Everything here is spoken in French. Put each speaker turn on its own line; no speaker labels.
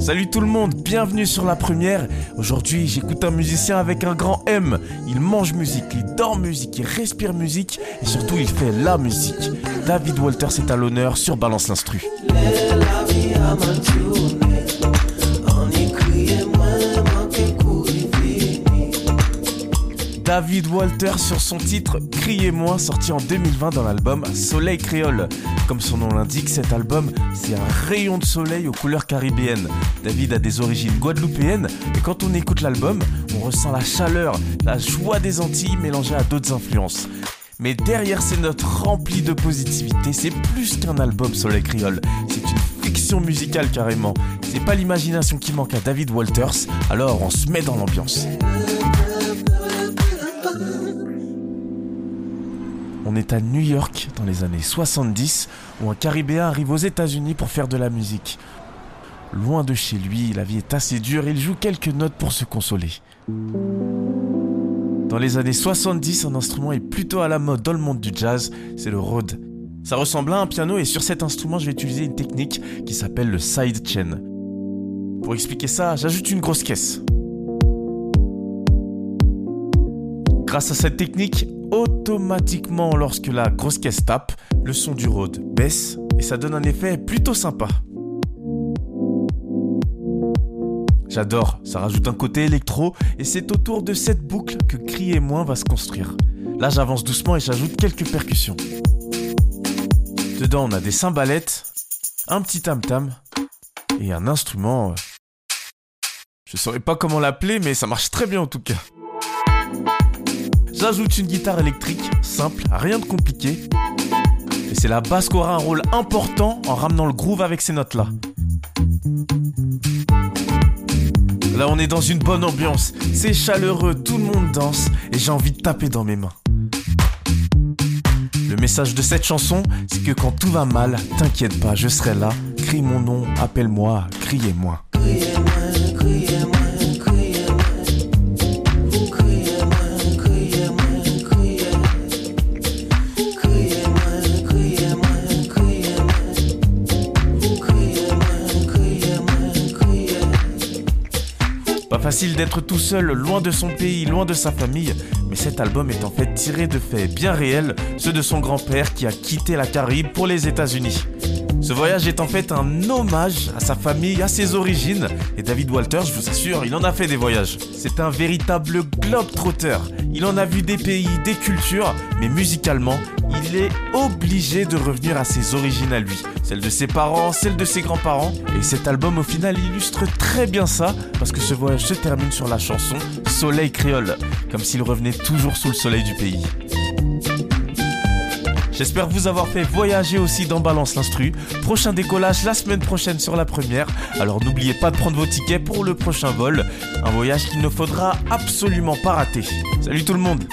Salut tout le monde, bienvenue sur la première. Aujourd'hui, j'écoute un musicien avec un grand M. Il mange musique, il dort musique, il respire musique et surtout il fait la musique. David Walters est à l'honneur sur Balance l'Instru. David Walter sur son titre Criez-moi, sorti en 2020 dans l'album Soleil Créole. Comme son nom l'indique, cet album, c'est un rayon de soleil aux couleurs caribéennes. David a des origines guadeloupéennes et quand on écoute l'album, on ressent la chaleur, la joie des Antilles mélangée à d'autres influences. Mais derrière ces notes remplies de positivité, c'est plus qu'un album Soleil Créole. C'est une fiction musicale carrément. C'est pas l'imagination qui manque à David Walters, alors on se met dans l'ambiance. On est à New York dans les années 70 où un Caribéen arrive aux États-Unis pour faire de la musique. Loin de chez lui, la vie est assez dure et il joue quelques notes pour se consoler. Dans les années 70, un instrument est plutôt à la mode dans le monde du jazz, c'est le Rhodes. Ça ressemble à un piano et sur cet instrument, je vais utiliser une technique qui s'appelle le sidechain. Pour expliquer ça, j'ajoute une grosse caisse. Grâce à cette technique, automatiquement lorsque la grosse caisse tape, le son du Rhodes baisse et ça donne un effet plutôt sympa. J'adore, ça rajoute un côté électro et c'est autour de cette boucle que Crier Moins va se construire. Là j'avance doucement et j'ajoute quelques percussions. Dedans on a des cymbalettes, un petit tam-tam et un instrument... Euh, je saurais pas comment l'appeler mais ça marche très bien en tout cas. J'ajoute une guitare électrique, simple, rien de compliqué. Et c'est la basse qui aura un rôle important en ramenant le groove avec ces notes-là. Là, on est dans une bonne ambiance. C'est chaleureux, tout le monde danse et j'ai envie de taper dans mes mains. Le message de cette chanson, c'est que quand tout va mal, t'inquiète pas, je serai là. Crie mon nom, appelle-moi, criez-moi. Facile d'être tout seul, loin de son pays, loin de sa famille, mais cet album est en fait tiré de faits bien réels, ceux de son grand-père qui a quitté la Caraïbe pour les États-Unis. Ce voyage est en fait un hommage à sa famille, à ses origines. Et David Walter, je vous assure, il en a fait des voyages. C'est un véritable globe-trotter. Il en a vu des pays, des cultures, mais musicalement, il est obligé de revenir à ses origines à lui. Celles de ses parents, celles de ses grands-parents. Et cet album, au final, illustre très bien ça, parce que ce voyage se termine sur la chanson Soleil créole, comme s'il revenait toujours sous le soleil du pays. J'espère vous avoir fait voyager aussi dans Balance l'Instru. Prochain décollage la semaine prochaine sur la première. Alors n'oubliez pas de prendre vos tickets pour le prochain vol. Un voyage qu'il ne faudra absolument pas rater. Salut tout le monde